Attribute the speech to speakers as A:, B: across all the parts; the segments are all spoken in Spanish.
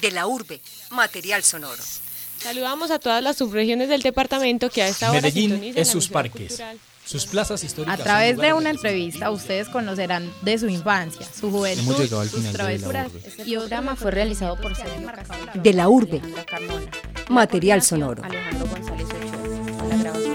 A: De la urbe, material sonoro.
B: Saludamos a todas las subregiones del departamento que a esta hora
C: Medellín es sus parques.
B: cultural.
C: Sus plazas
D: A
C: históricas.
D: través
C: son
D: de una entrevista ustedes conocerán de su infancia, su juventud,
C: Hemos llegado al
D: sus
C: final de la
D: travesuras.
C: urbe.
D: Y el programa fue realizado por Sergio.
A: De la urbe, material sonoro.
D: Alejandro González Ochoa.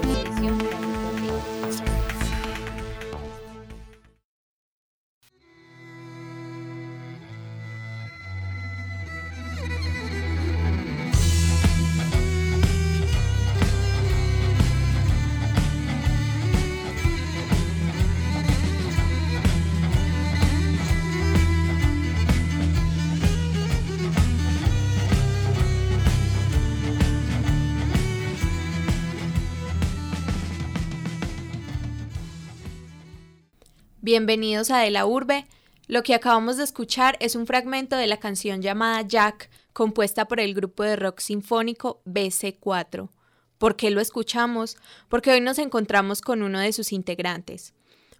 E: Bienvenidos a De la Urbe. Lo que acabamos de escuchar es un fragmento de la canción llamada Jack, compuesta por el grupo de rock sinfónico BC4. ¿Por qué lo escuchamos? Porque hoy nos encontramos con uno de sus integrantes.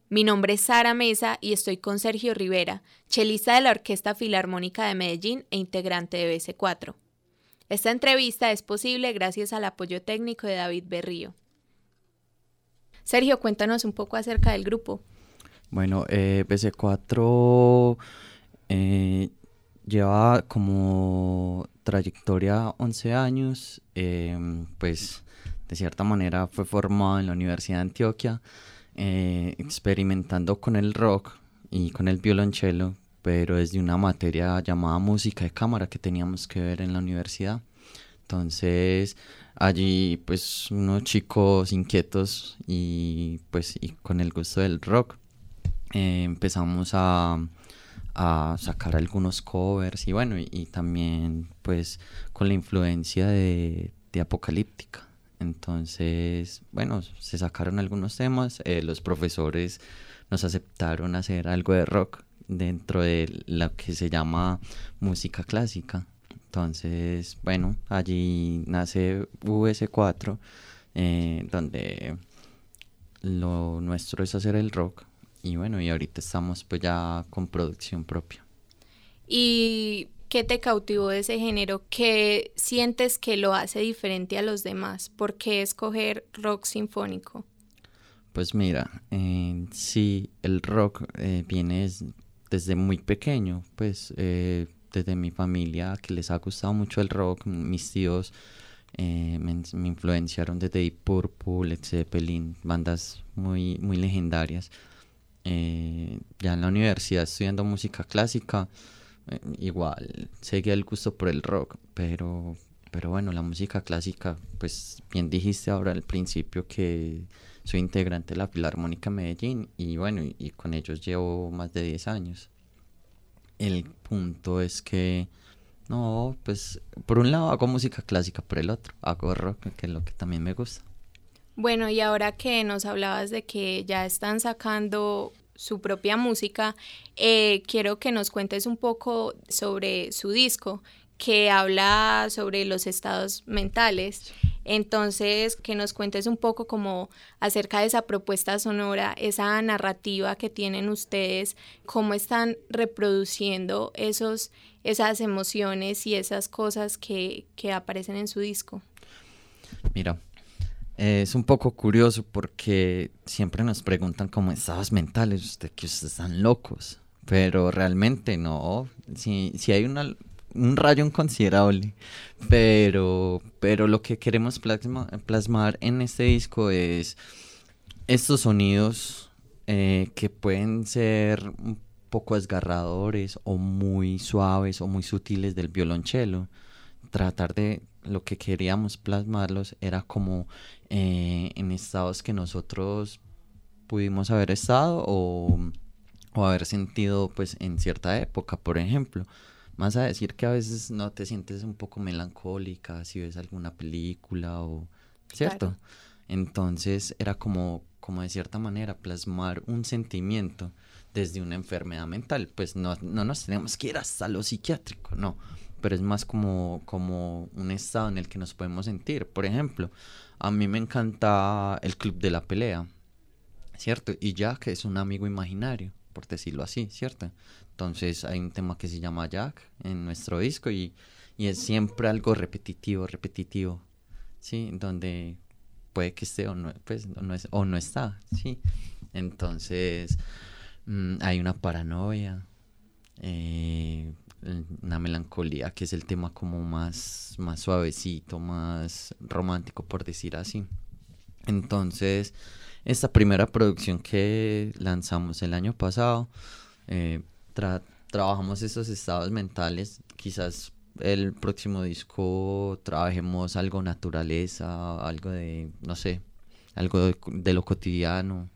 E: Mi nombre es Sara Mesa y estoy con Sergio Rivera, chelista de la Orquesta Filarmónica de Medellín e integrante de BC4. Esta entrevista es posible gracias al apoyo técnico de David Berrío. Sergio, cuéntanos un poco acerca del grupo.
F: Bueno, eh, BC4 eh, lleva como trayectoria 11 años, em, pues de cierta manera fue formado en la Universidad de Antioquia, eh, experimentando con el rock y con el violonchelo, pero desde una materia llamada música de cámara que teníamos que ver en la universidad. Entonces, allí pues unos chicos inquietos y pues y con el gusto del rock eh, empezamos a, a sacar algunos covers y bueno, y, también pues con la influencia de, de Apocalíptica. Entonces, bueno, se sacaron algunos temas, eh, los profesores nos aceptaron hacer algo de rock dentro de lo que se llama música clásica. Entonces, bueno, allí nace VS4, eh, donde lo nuestro es hacer el rock y bueno, y ahorita estamos pues ya con producción propia.
E: ¿Y qué te cautivó de ese género? ¿Qué sientes que lo hace diferente a los demás? ¿Por qué escoger rock sinfónico?
F: Pues mira, eh, sí, el rock eh, viene des- desde muy pequeño, pues eh, desde mi familia que les ha gustado mucho el rock, mis tíos eh, me, me influenciaron desde Deep Purple, Led Zeppelin, bandas muy, muy legendarias. Eh, ya en la universidad estudiando música clásica, eh, igual seguía el gusto por el rock, pero, pero bueno, la música clásica, pues bien dijiste ahora al principio que soy integrante de la Filarmónica Medellín y bueno, y, con ellos llevo más de 10 años. El punto es que, no, pues por un lado hago música clásica, por el otro hago rock, que es lo que también me gusta.
E: Bueno, y ahora que nos hablabas de que ya están sacando su propia música, eh, quiero que nos cuentes un poco sobre su disco, que habla sobre los estados mentales. Entonces, que nos cuentes un poco como acerca de esa propuesta sonora, esa narrativa que tienen ustedes, cómo están reproduciendo esos, esas emociones y esas cosas que, que aparecen en su disco.
F: Mira, eh, es un poco curioso porque siempre nos preguntan como estados mentales, usted que ustedes están locos, pero realmente no, si, si hay una, un rayo considerable, pero, pero lo que queremos plasma- plasmar en este disco es estos sonidos eh, que pueden ser un poco desgarradores o muy suaves o muy sutiles del violonchelo. Tratar de lo que queríamos plasmarlos era como eh, en estados que nosotros pudimos haber estado o, o haber sentido pues en cierta época, por ejemplo. Más a decir que a veces no te sientes un poco melancólica si ves alguna película o... ¿Cierto?
E: Claro.
F: Entonces era como, como de cierta manera plasmar un sentimiento desde una enfermedad mental. Pues no, no nos tenemos que ir hasta lo psiquiátrico, no. Pero es más como, como un estado en el que nos podemos sentir. Por ejemplo, a mí me encanta el Club de la Pelea, ¿cierto? Y Jack es un amigo imaginario, por decirlo así, ¿cierto? Entonces hay un tema que se llama Jack en nuestro disco y, y es siempre algo repetitivo, repetitivo, ¿sí? Donde puede que esté o no, pues, no es, o no está, ¿sí? Entonces mm, hay una paranoia, eh, una melancolía, que es el tema como más, más suavecito, más romántico, por decir así. Entonces, esta primera producción que lanzamos el año pasado, eh, trabajamos esos estados mentales, quizás el próximo disco trabajemos algo naturaleza, algo de, no sé, algo de, lo cotidiano.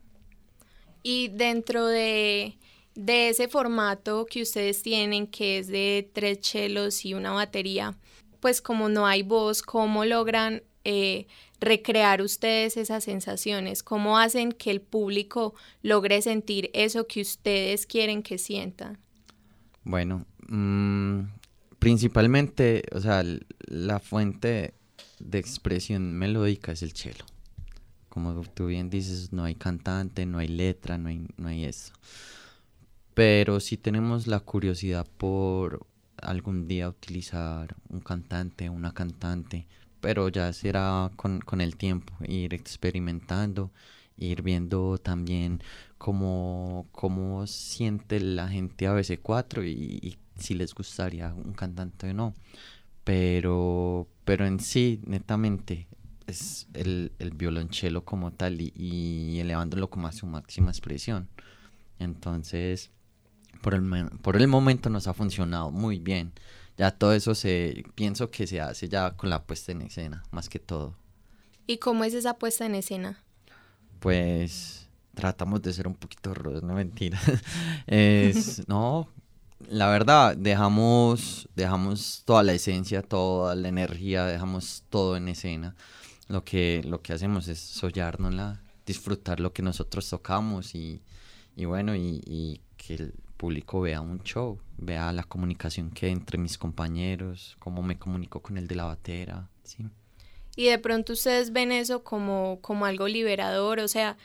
E: Y dentro de, de, ese formato que ustedes tienen, que es de tres chelos y una batería, pues como no hay voz, ¿cómo logran eh, recrear ustedes esas sensaciones? ¿Cómo hacen que el público logre sentir eso que ustedes quieren que sientan?
F: Bueno, mm, principalmente, o sea, la fuente de expresión melódica es el cello. Como tú bien dices, no hay cantante, no hay letra, no hay, no hay eso. Pero sí tenemos la curiosidad por algún día utilizar un cantante, una cantante, pero ya será con, el tiempo, ir experimentando, ir viendo también cómo, cómo siente la gente a veces 4 y, si les gustaría un cantante o no. Pero, pero en sí, netamente, es el, el violonchelo como tal y, y, elevándolo como a su máxima expresión. Entonces, por el, por el momento nos ha funcionado muy bien ya todo eso se pienso que se hace ya con la puesta en escena, más que todo.
E: ¿Y cómo es esa puesta en escena?
F: Pues tratamos de ser un poquito rudos, no mentira. es, no, la verdad, dejamos, dejamos toda la esencia, toda la energía, dejamos todo en escena. Lo que, lo que hacemos es soñárnosla, disfrutar lo que nosotros tocamos y, y bueno, y, y que público vea un show, vea la comunicación que hay entre mis compañeros, cómo me comunico con el de la batera, ¿sí?
E: Y de pronto ustedes ven eso como, como algo liberador, o sea,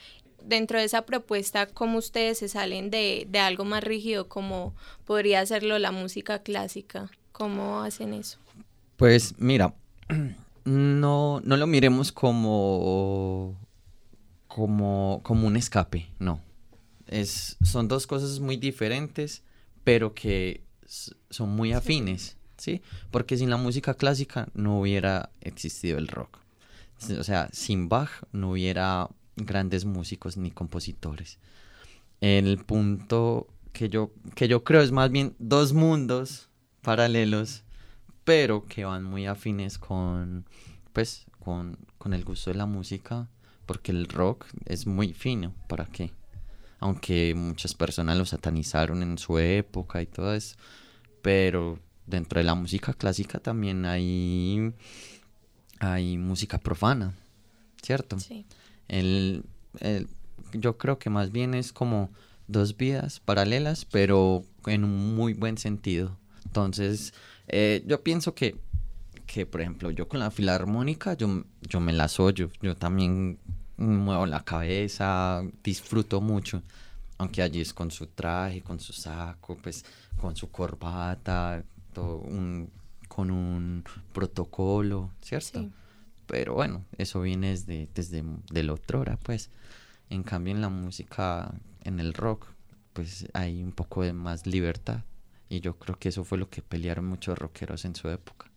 E: dentro de esa propuesta, ¿cómo ustedes se salen de, de algo más rígido como podría hacerlo la música clásica? ¿Cómo hacen eso?
F: Pues mira, no, no lo miremos como, como, como un escape, no es, son dos cosas muy diferentes, pero que son muy afines, ¿sí? Porque sin la música clásica no hubiera existido el rock. O sea, sin Bach no hubiera grandes músicos ni compositores. El punto que yo, que yo creo es más bien dos mundos paralelos, pero que van muy afines con, pues, con, con el gusto de la música, porque el rock es muy fino, ¿para qué? Aunque muchas personas lo satanizaron en su época y todo eso, pero dentro de la música clásica también hay, hay música profana, ¿cierto? Sí. El, yo creo que más bien es como dos vidas paralelas, pero en un muy buen sentido. Entonces, eh, yo pienso que, que, por ejemplo, yo con la filarmónica, yo, yo me la soy, yo también muevo la cabeza, disfruto mucho. Aunque allí es con su traje, con su saco, pues con su corbata, todo un, con un protocolo, ¿cierto? Pero bueno, eso viene desde, desde del otro hora, pues. En cambio en la música, en el rock, pues hay un poco de más libertad. Y yo creo que eso fue lo que pelearon muchos rockeros en su época.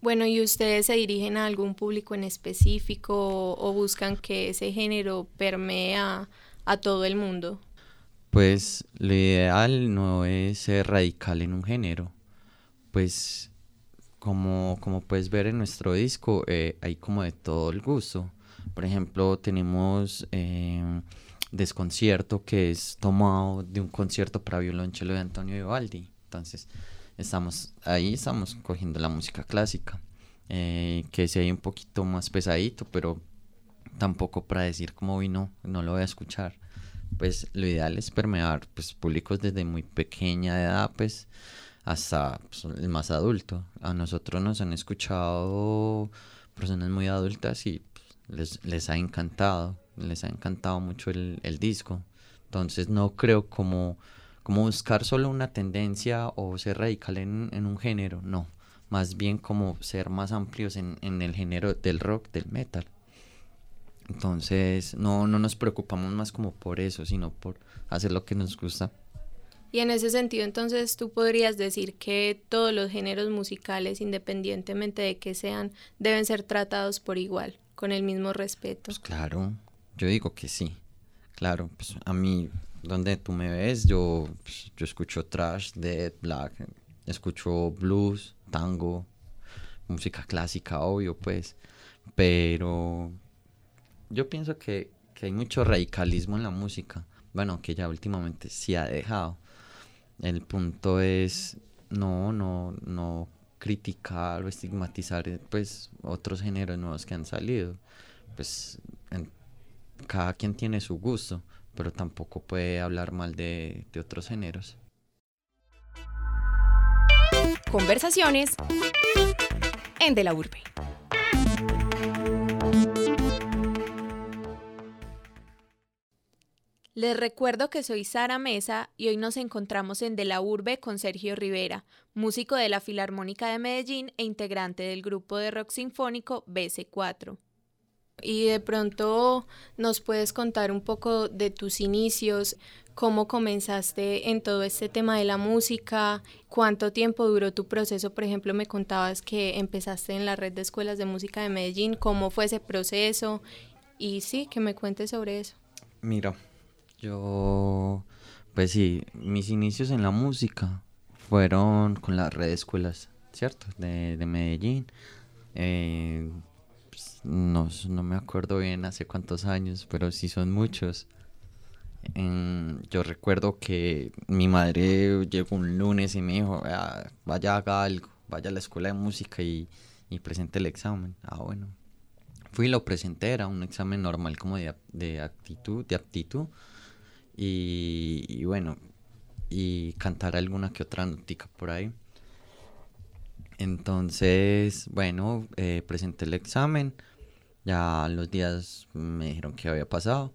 E: Bueno, ¿y ustedes se dirigen a algún público en específico o, buscan que ese género permea a todo el mundo?
F: Pues lo ideal no es ser radical en un género. Pues como, puedes ver en nuestro disco, eh, hay como de todo el gusto. Por ejemplo, tenemos eh, Desconcierto, que es tomado de un concierto para violonchelo de Antonio Vivaldi. Entonces, estamos ahí estamos cogiendo la música clásica eh, que sea un poquito más pesadito pero tampoco para decir como vino no lo voy a escuchar pues lo ideal es permear pues públicos desde muy pequeña edad pues hasta pues, el más adulto. A nosotros nos han escuchado personas muy adultas y pues, les, ha encantado les ha encantado mucho el, el disco. Entonces no creo como como buscar solo una tendencia o ser radical en, en un género, no, más bien como ser más amplios en, en el género del rock, del metal. Entonces no, no nos preocupamos más como por eso, sino por hacer lo que nos gusta.
E: Y en ese sentido, entonces, tú podrías decir que todos los géneros musicales, independientemente de que sean, deben ser tratados por igual, con el mismo respeto.
F: Pues claro, yo digo que sí. Claro, pues a mí, donde tú me ves, yo, pues, yo escucho trash, dead, black, escucho blues, tango, música clásica, obvio, pues. Pero yo pienso que, que hay mucho radicalismo en la música. Bueno, que ya últimamente sí ha dejado el punto es no, no, no criticar o estigmatizar eh, pues otros géneros nuevos que han salido. Pues cada quien tiene su gusto, pero tampoco puede hablar mal de, de otros géneros.
D: Conversaciones en De la Urbe.
E: Les recuerdo que soy Sara Mesa y hoy nos encontramos en De la Urbe con Sergio Rivera, músico de la Filarmónica de Medellín e integrante del grupo de rock sinfónico BC4. Y de pronto nos puedes contar un poco de tus inicios, cómo comenzaste en todo este tema de la música, cuánto tiempo duró tu proceso, por ejemplo, me contabas que empezaste en la red de escuelas de música de Medellín, cómo fue ese proceso y sí, que me cuentes sobre eso.
F: Mira, yo, pues sí, mis inicios en la música fueron con la red de escuelas, ¿cierto? De, de Medellín. Eh, no, no, me acuerdo bien hace cuántos años, pero sí son muchos. yo recuerdo que mi madre llegó un lunes y me dijo, vaya, haga algo, vaya a la escuela de música y, y presente el examen. Ah, bueno. Fui y lo presenté, era un examen normal como de, de actitud, de aptitud y, bueno, y cantar alguna que otra notica por ahí. Entonces, bueno, eh, presenté el examen, ya los días me dijeron que había pasado.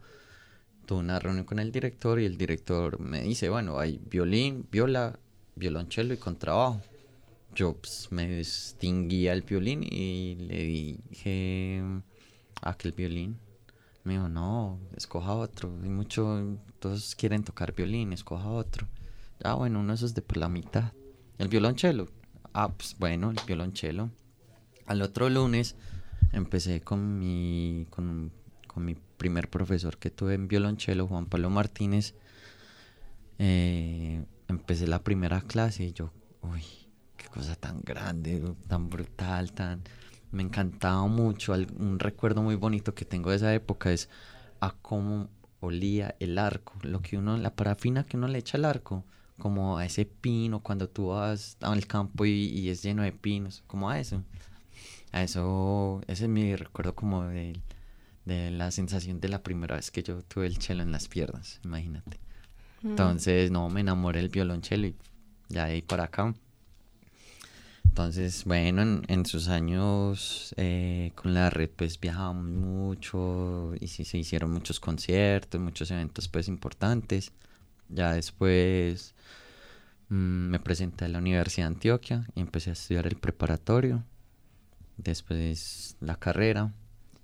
F: Tuve una reunión con el director y el director me dice, bueno, hay violín, viola, violonchelo y contrabajo. Yo pues, me distinguía el violín y le dije, aquel violín. Me dijo, no, escoja otro. Hay mucho, todos quieren tocar violín, escoja otro. Ah, bueno, uno de esos de por la mitad. El violonchelo. Ah, pues bueno, el violonchelo. Al otro lunes empecé con mi, con, mi primer profesor que tuve en violonchelo, Juan Pablo Martínez. Eh, empecé la primera clase y yo, uy, qué cosa tan grande, tan brutal, tan me encantaba mucho. Un recuerdo muy bonito que tengo de esa época es a cómo olía el arco, lo que uno, la parafina que uno le echa al arco, como a ese pino cuando tú vas al campo y, es lleno de pinos, como a eso. A eso, ese es mi recuerdo como de, de la sensación de la primera vez que yo tuve el chelo en las piernas, imagínate. Mm. Entonces, no, me enamoré del violonchelo y ya de ahí para acá entonces, bueno, en, sus años eh, con la red pues viajamos mucho y sí, se hicieron muchos conciertos, muchos eventos pues importantes. Ya después mm, me presenté a la Universidad de Antioquia y empecé a estudiar el preparatorio, después la carrera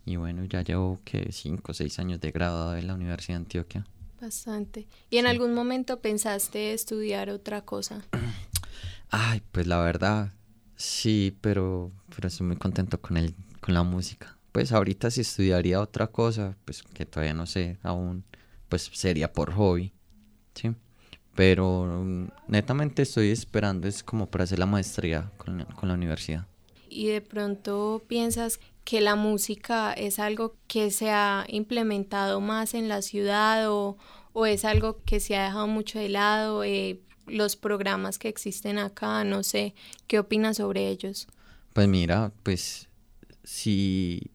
F: y bueno, ya llevo que cinco o seis años de graduado en la Universidad de Antioquia.
E: Bastante. ¿Y en algún momento pensaste estudiar otra cosa?
F: Ay, pues la verdad, Sí, pero, pero estoy muy contento con, el, con la música. Pues ahorita si estudiaría otra cosa, pues que todavía no sé aún, pues sería por hobby, ¿sí? Pero mm, netamente estoy esperando es como para hacer la maestría con, con la universidad.
E: ¿Y de pronto piensas que la música es algo que se ha implementado más en la ciudad o, o es algo que se ha dejado mucho de lado? Eh, los programas que existen acá, no sé, ¿qué opinas sobre ellos?
F: Pues mira, pues sí,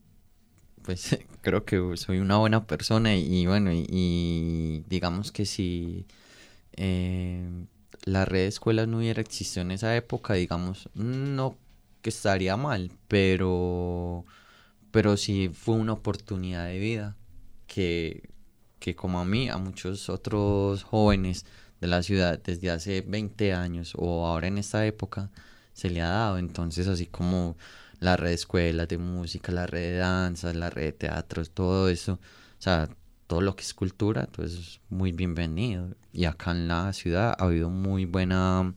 F: pues creo que soy una buena persona y, bueno, y, digamos que si eh, la red de escuelas no hubiera existido en esa época, digamos, no que estaría mal, pero, pero sí fue una oportunidad de vida que, que como a mí, a muchos otros jóvenes, de la ciudad desde hace 20 años o ahora en esta época se le ha dado. Entonces, así como la red de escuelas de música, la red de danzas, la red de teatros, todo eso, o sea, todo lo que es cultura, entonces muy bienvenido. Y acá en la ciudad ha habido muy buena,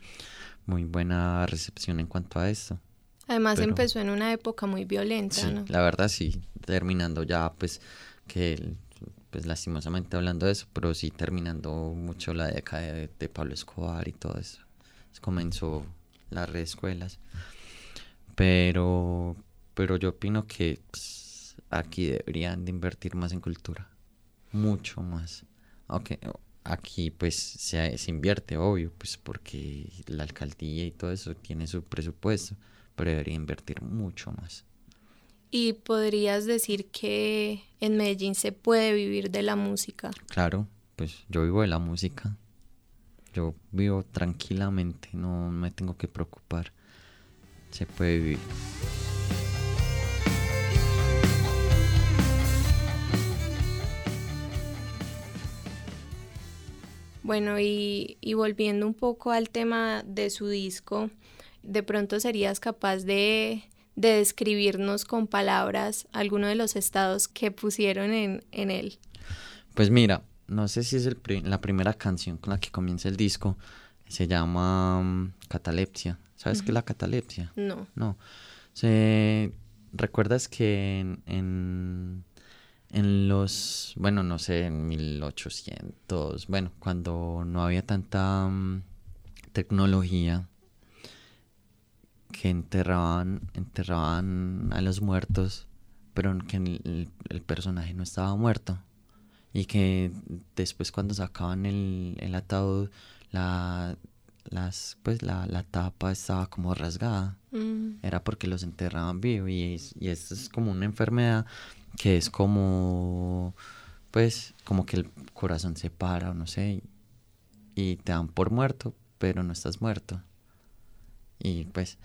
F: muy buena recepción en cuanto a eso.
E: Además empezó en una época muy violenta,
F: sí,
E: ¿no?
F: La verdad sí, terminando ya pues que pues lastimosamente hablando de eso, pero sí terminando mucho la década de, Pablo Escobar y todo eso. Comenzó las redes escuelas. Pero pero yo opino que pues, aquí deberían de invertir más en cultura. Mucho más. Aunque aquí pues se, se invierte, obvio, pues porque la alcaldía y todo eso tiene su presupuesto pero debería invertir mucho más.
E: ¿Y podrías decir que en Medellín se puede vivir de la música?
F: Claro, pues yo vivo de la música. Yo vivo tranquilamente, no me tengo que preocupar. Se puede vivir.
E: Bueno, y, y volviendo un poco al tema de su disco, de pronto serías capaz de, describirnos con palabras alguno de los estados que pusieron en, él.
F: Pues mira, no sé si es la primera canción con la que comienza el disco. Se llama mm, Catalepsia. ¿Sabes qué es la catalepsia?
E: No.
F: No. Se, ¿Recuerdas que en, en, los, bueno, no sé, en 1800, bueno, cuando no había tanta mm, tecnología, que enterraban, enterraban a los muertos, pero que el, personaje no estaba muerto. Y que después cuando sacaban el, el ataúd, la, las, pues la, la tapa estaba como rasgada. Mm. Era porque los enterraban vivos. Y, y esto es como una enfermedad que es como, pues, como que el corazón se para o no sé. Y te dan por muerto, pero no estás muerto. Y pues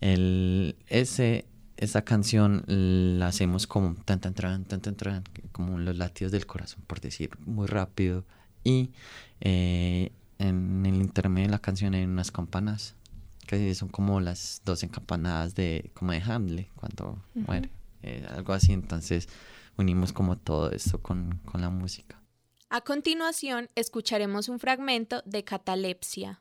F: el, ese, esa canción la hacemos como tan tan tan tan tan como los latidos del corazón, por decir, muy rápido. Y eh, en el intermedio de la canción hay unas campanas que son como las dos campanadas de como de Hamlet cuando muere, eh, algo así. Entonces unimos como todo esto con, con la música.
E: A continuación escucharemos un fragmento de Catalepsia.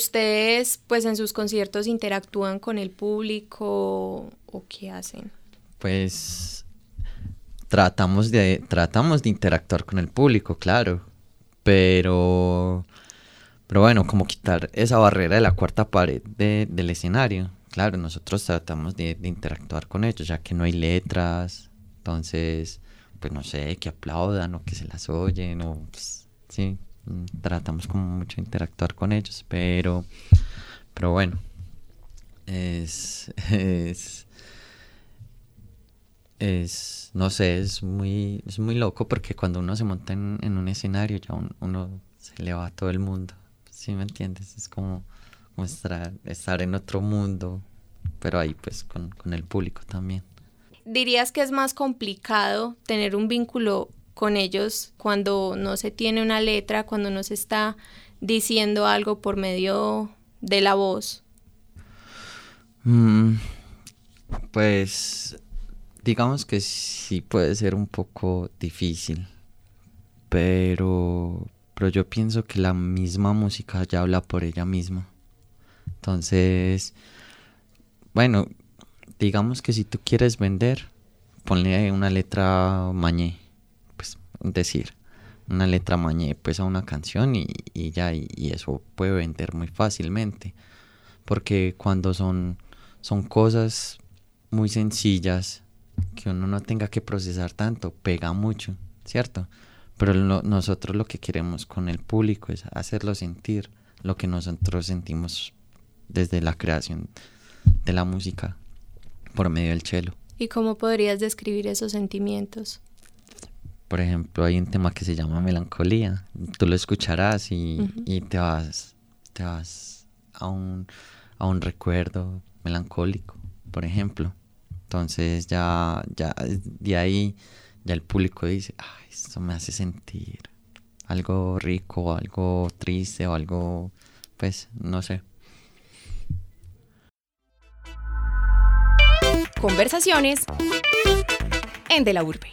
E: ¿Ustedes pues en sus conciertos interactúan con el público o qué hacen?
F: Pues tratamos de, tratamos de interactuar con el público, claro, pero, pero bueno, como quitar esa barrera de la cuarta pared del escenario. Claro, nosotros tratamos de, interactuar con ellos, ya que no hay letras, entonces, pues no sé, que aplaudan o que se las oyen, o pues, sí, tratamos como mucho interactuar con ellos, pero, pero bueno, es, es, es, no sé, es muy, es muy loco porque cuando uno se monta en, un escenario ya uno se le va a todo el mundo, ¿sí me entiendes? Es como, estar, estar en otro mundo, pero ahí pues con, con el público también.
E: ¿Dirías que es más complicado tener un vínculo con ellos cuando no se tiene una letra, cuando no se está diciendo algo por medio de la voz?
F: Mm, pues digamos que sí puede ser un poco difícil, pero, pero yo pienso que la misma música ya habla por ella misma. Entonces, bueno, digamos que si tú quieres vender, ponle una letra mañé decir una letra mañé pues a una canción y, ya y, eso puede vender muy fácilmente porque cuando son son cosas muy sencillas que uno no tenga que procesar tanto, pega mucho, ¿cierto? Pero nosotros lo que queremos con el público es hacerlo sentir lo que nosotros sentimos desde la creación de la música por medio del cello.
E: ¿Y cómo podrías describir esos sentimientos?
F: Por ejemplo, hay un tema que se llama Melancolía. Tú lo escucharás y, y te vas, te vas a un, a un recuerdo melancólico, por ejemplo. Entonces ya, ya de ahí ya el público dice, Ay, esto me hace sentir algo rico, algo triste o algo, pues, no sé.
D: Conversaciones en De la Urbe.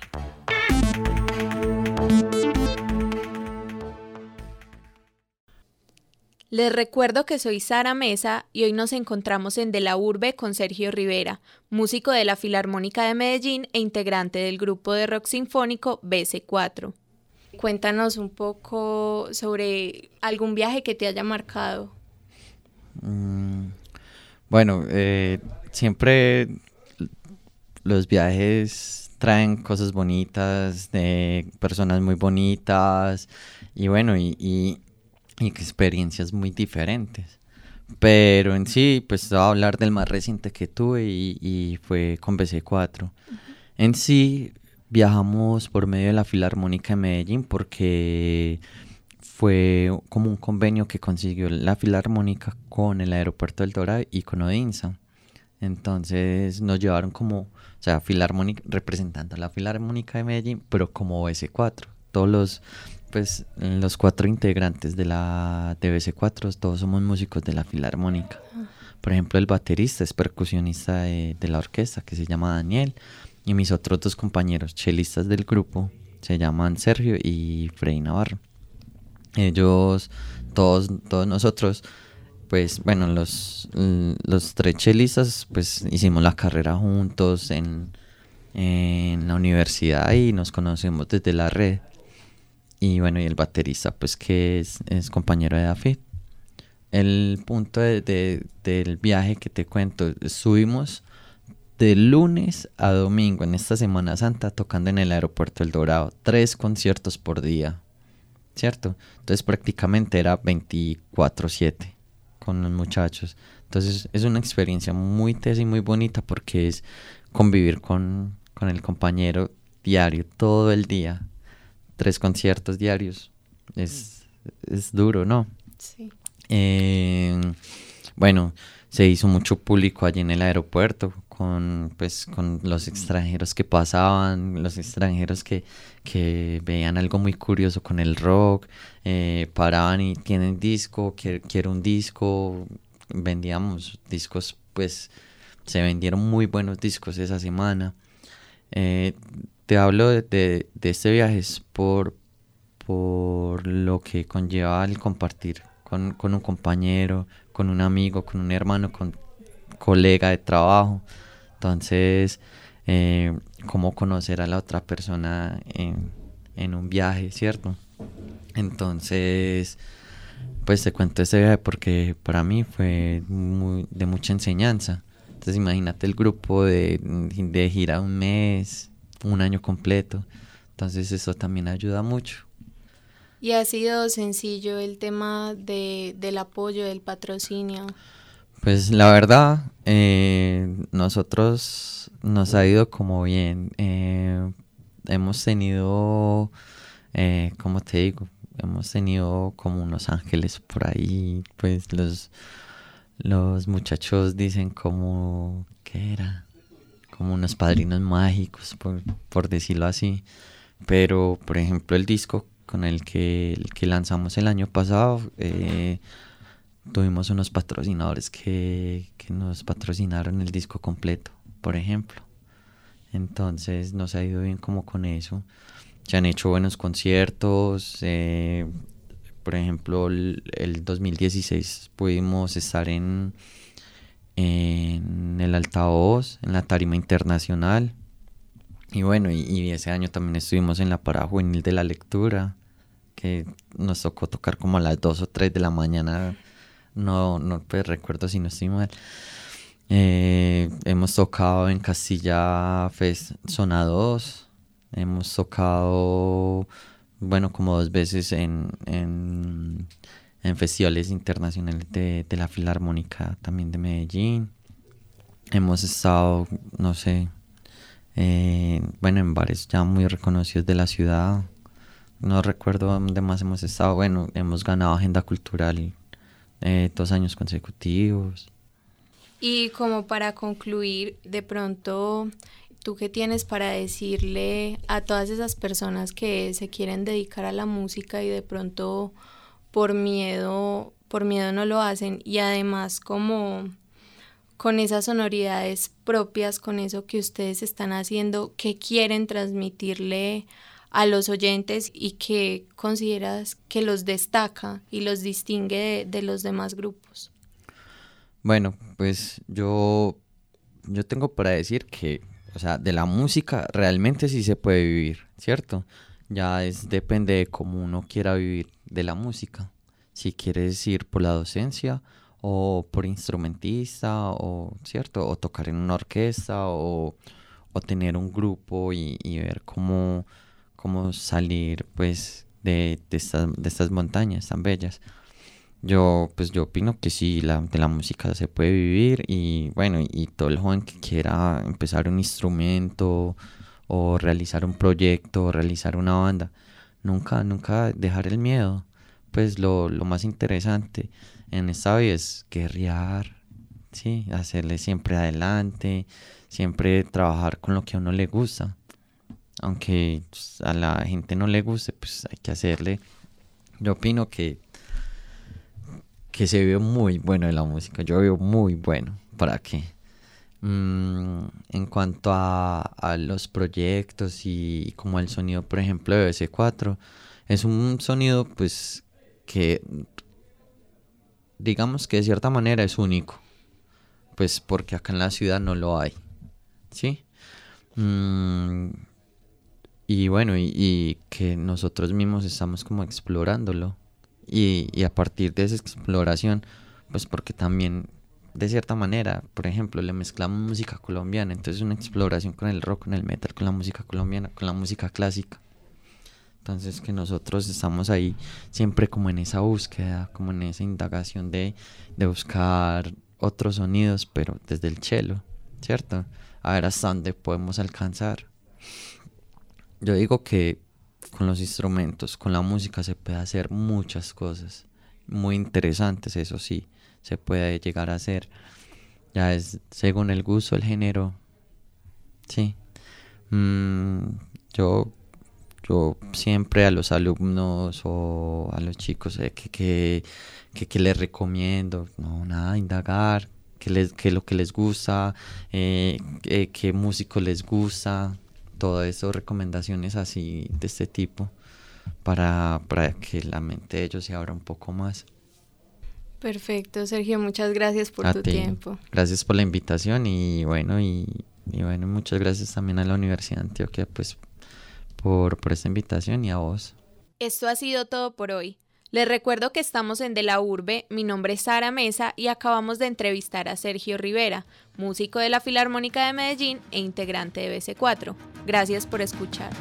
E: Les recuerdo que soy Sara Mesa y hoy nos encontramos en De la Urbe con Sergio Rivera, músico de la Filarmónica de Medellín e integrante del grupo de rock sinfónico BC4. Cuéntanos un poco sobre algún viaje que te haya marcado.
F: Mm, bueno, eh, siempre los viajes traen cosas bonitas, de personas muy bonitas y bueno, y y experiencias muy diferentes. Pero en sí, pues voy a hablar del más reciente que tuve y, fue con BC4. En sí, viajamos por medio de la Filarmónica de Medellín porque fue como un convenio que consiguió la Filarmónica con el Aeropuerto del Dorado y con Odinsa. Entonces nos llevaron como, o sea, Filarmónica representando a la Filarmónica de Medellín, pero como BC4. Todos los pues los cuatro integrantes de la DBC4, todos somos músicos de la Filarmónica. Por ejemplo, el baterista es percusionista de, la orquesta, que se llama Daniel, y mis otros dos compañeros chelistas del grupo se llaman Sergio y Freddy Navarro. Ellos, todos, todos nosotros, pues bueno, los, los tres chelistas, pues hicimos la carrera juntos en, en la universidad y nos conocemos desde la red. Y bueno, y el baterista, pues que es, es compañero de David. El punto de, del viaje que te cuento, subimos de lunes a domingo en esta Semana Santa tocando en el aeropuerto El Dorado, tres conciertos por día, ¿cierto? Entonces prácticamente era 24/7 con los muchachos. Entonces es una experiencia muy tesa y muy bonita porque es convivir con, con el compañero diario, todo el día, tres conciertos diarios. Es, es duro, ¿no? Sí. Eh, bueno, se hizo mucho público allí en el aeropuerto con, pues, con los extranjeros que pasaban, los extranjeros que, que veían algo muy curioso con el rock, eh, paraban y tienen disco, quiero, un disco, vendíamos discos, pues se vendieron muy buenos discos esa semana. Eh, te hablo de, este viaje es por, por lo que conlleva el compartir con, un compañero, con un amigo, con un hermano, con colega de trabajo. Entonces, eh, cómo conocer a la otra persona en, un viaje, ¿cierto? Entonces, pues te cuento este viaje porque para mí fue muy, de mucha enseñanza. Entonces imagínate el grupo de, de gira un mes, un año completo. Entonces eso también ayuda mucho.
E: ¿Y ha sido sencillo el tema de, del apoyo, del patrocinio?
F: Pues la verdad, eh, nosotros nos ha ido como bien. Eh, hemos tenido, eh, como te digo, hemos tenido como unos ángeles por ahí. Pues los, los muchachos dicen como, ¿qué era? Como unos padrinos mágicos, por, decirlo así. Pero, por ejemplo, el disco con el que, el que lanzamos el año pasado, eh, tuvimos unos patrocinadores que, que, nos patrocinaron el disco completo, por ejemplo. Entonces nos ha ido bien como con eso. Se han hecho buenos conciertos. Eh, por ejemplo, el, el 2016 pudimos estar en, en el altavoz, en la tarima internacional. Y bueno, y, ese año también estuvimos en la parada juvenil de la lectura, que nos tocó tocar como a las 2 o 3 de la mañana, no, no pues recuerdo si no estoy mal. Eh, hemos tocado en Castilla Fest Zona 2. Hemos tocado, bueno, como dos veces en, festivales internacionales de, de, la Filarmónica también de Medellín. Hemos estado, no sé, eh, bueno, en bares ya muy reconocidos de la ciudad. No recuerdo dónde más hemos estado. Bueno, hemos ganado agenda cultural eh, dos años consecutivos.
E: Y como para concluir, de pronto, ¿tú qué tienes para decirle a todas esas personas que se quieren dedicar a la música y de pronto por miedo, por miedo no lo hacen? Y además como con esas sonoridades propias, con eso que ustedes están haciendo, ¿qué quieren transmitirle a los oyentes y qué consideras que los destaca y los distingue de, los demás grupos?
F: Bueno, pues yo, yo tengo para decir que, o sea, de la música realmente sí se puede vivir, ¿cierto? Ya es, depende de cómo uno quiera vivir de la música. Si quieres ir por la docencia o por instrumentista o cierto o tocar en una orquesta o, tener un grupo y, ver cómo, cómo salir pues de, de, estas, montañas tan bellas yo pues yo opino que sí la, de la música se puede vivir y bueno y todo el joven que quiera empezar un instrumento o realizar un proyecto o realizar una banda nunca nunca dejar el miedo pues lo, lo más interesante en esta vida es guerrear, ¿sí? hacerle siempre adelante, siempre trabajar con lo que a uno le gusta. Aunque pues, a la gente no le guste, pues hay que hacerle. Yo opino que, que se ve muy bueno de la música. Yo veo muy bueno. ¿Para qué? Mm, en cuanto a, a, los proyectos y como el sonido, por ejemplo, de BC4, es un sonido pues que digamos que de cierta manera es único, pues porque acá en la ciudad no lo hay, ¿sí? Mm, y bueno, y, que nosotros mismos estamos como explorándolo. Y, y a partir de esa exploración, pues porque también de cierta manera, por ejemplo, le mezclamos música colombiana, entonces una exploración con el rock, con el metal, con la música colombiana, con la música clásica. Entonces que nosotros estamos ahí siempre como en esa búsqueda, como en esa indagación de, buscar otros sonidos, pero desde el cello, ¿cierto? A ver hasta dónde podemos alcanzar. Yo digo que con los instrumentos, con la música se puede hacer muchas cosas muy interesantes, eso sí, se puede llegar a hacer. Ya es según el gusto, el género. Sí. Mm, yo yo siempre a los alumnos o a los chicos eh, que, que, les recomiendo, no, nada, indagar, qué les, que lo que les gusta, eh, qué músico les gusta, todo eso, recomendaciones así de este tipo, para, para que la mente de ellos se abra un poco más.
E: Perfecto, Sergio, muchas gracias por tu tiempo.
F: Gracias por la invitación y bueno, y, y bueno, muchas gracias también a la Universidad de Antioquia pues por, esta invitación y a vos.
E: Esto ha sido todo por hoy. Les recuerdo que estamos en De la Urbe, mi nombre es Sara Mesa y acabamos de entrevistar a Sergio Rivera, músico de la Filarmónica de Medellín e integrante de BC4. Gracias por escuchar.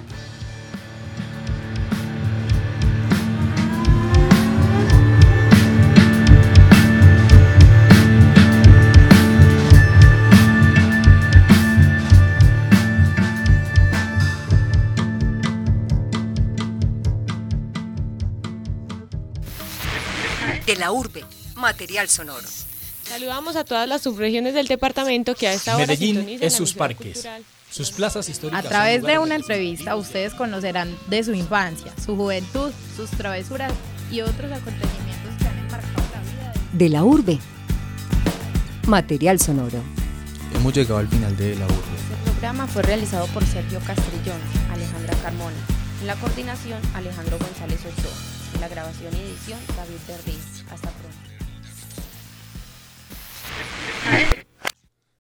A: De la urbe, material sonoro.
B: Saludamos a todas las subregiones del departamento que a esta hora
C: Medellín es sus parques, sus plazas históricas.
D: A través de una entrevista ustedes conocerán de su infancia, su juventud, sus travesuras y otros acontecimientos que han marcado la vida
A: de, la urbe. Material sonoro.
C: Hemos llegado al final de La Urbe.
D: Este programa fue realizado por Sergio Castrillón, Alejandra Carmona. En la coordinación, Alejandro González Ochoa la grabación y edición, David Berriz. Hasta pronto.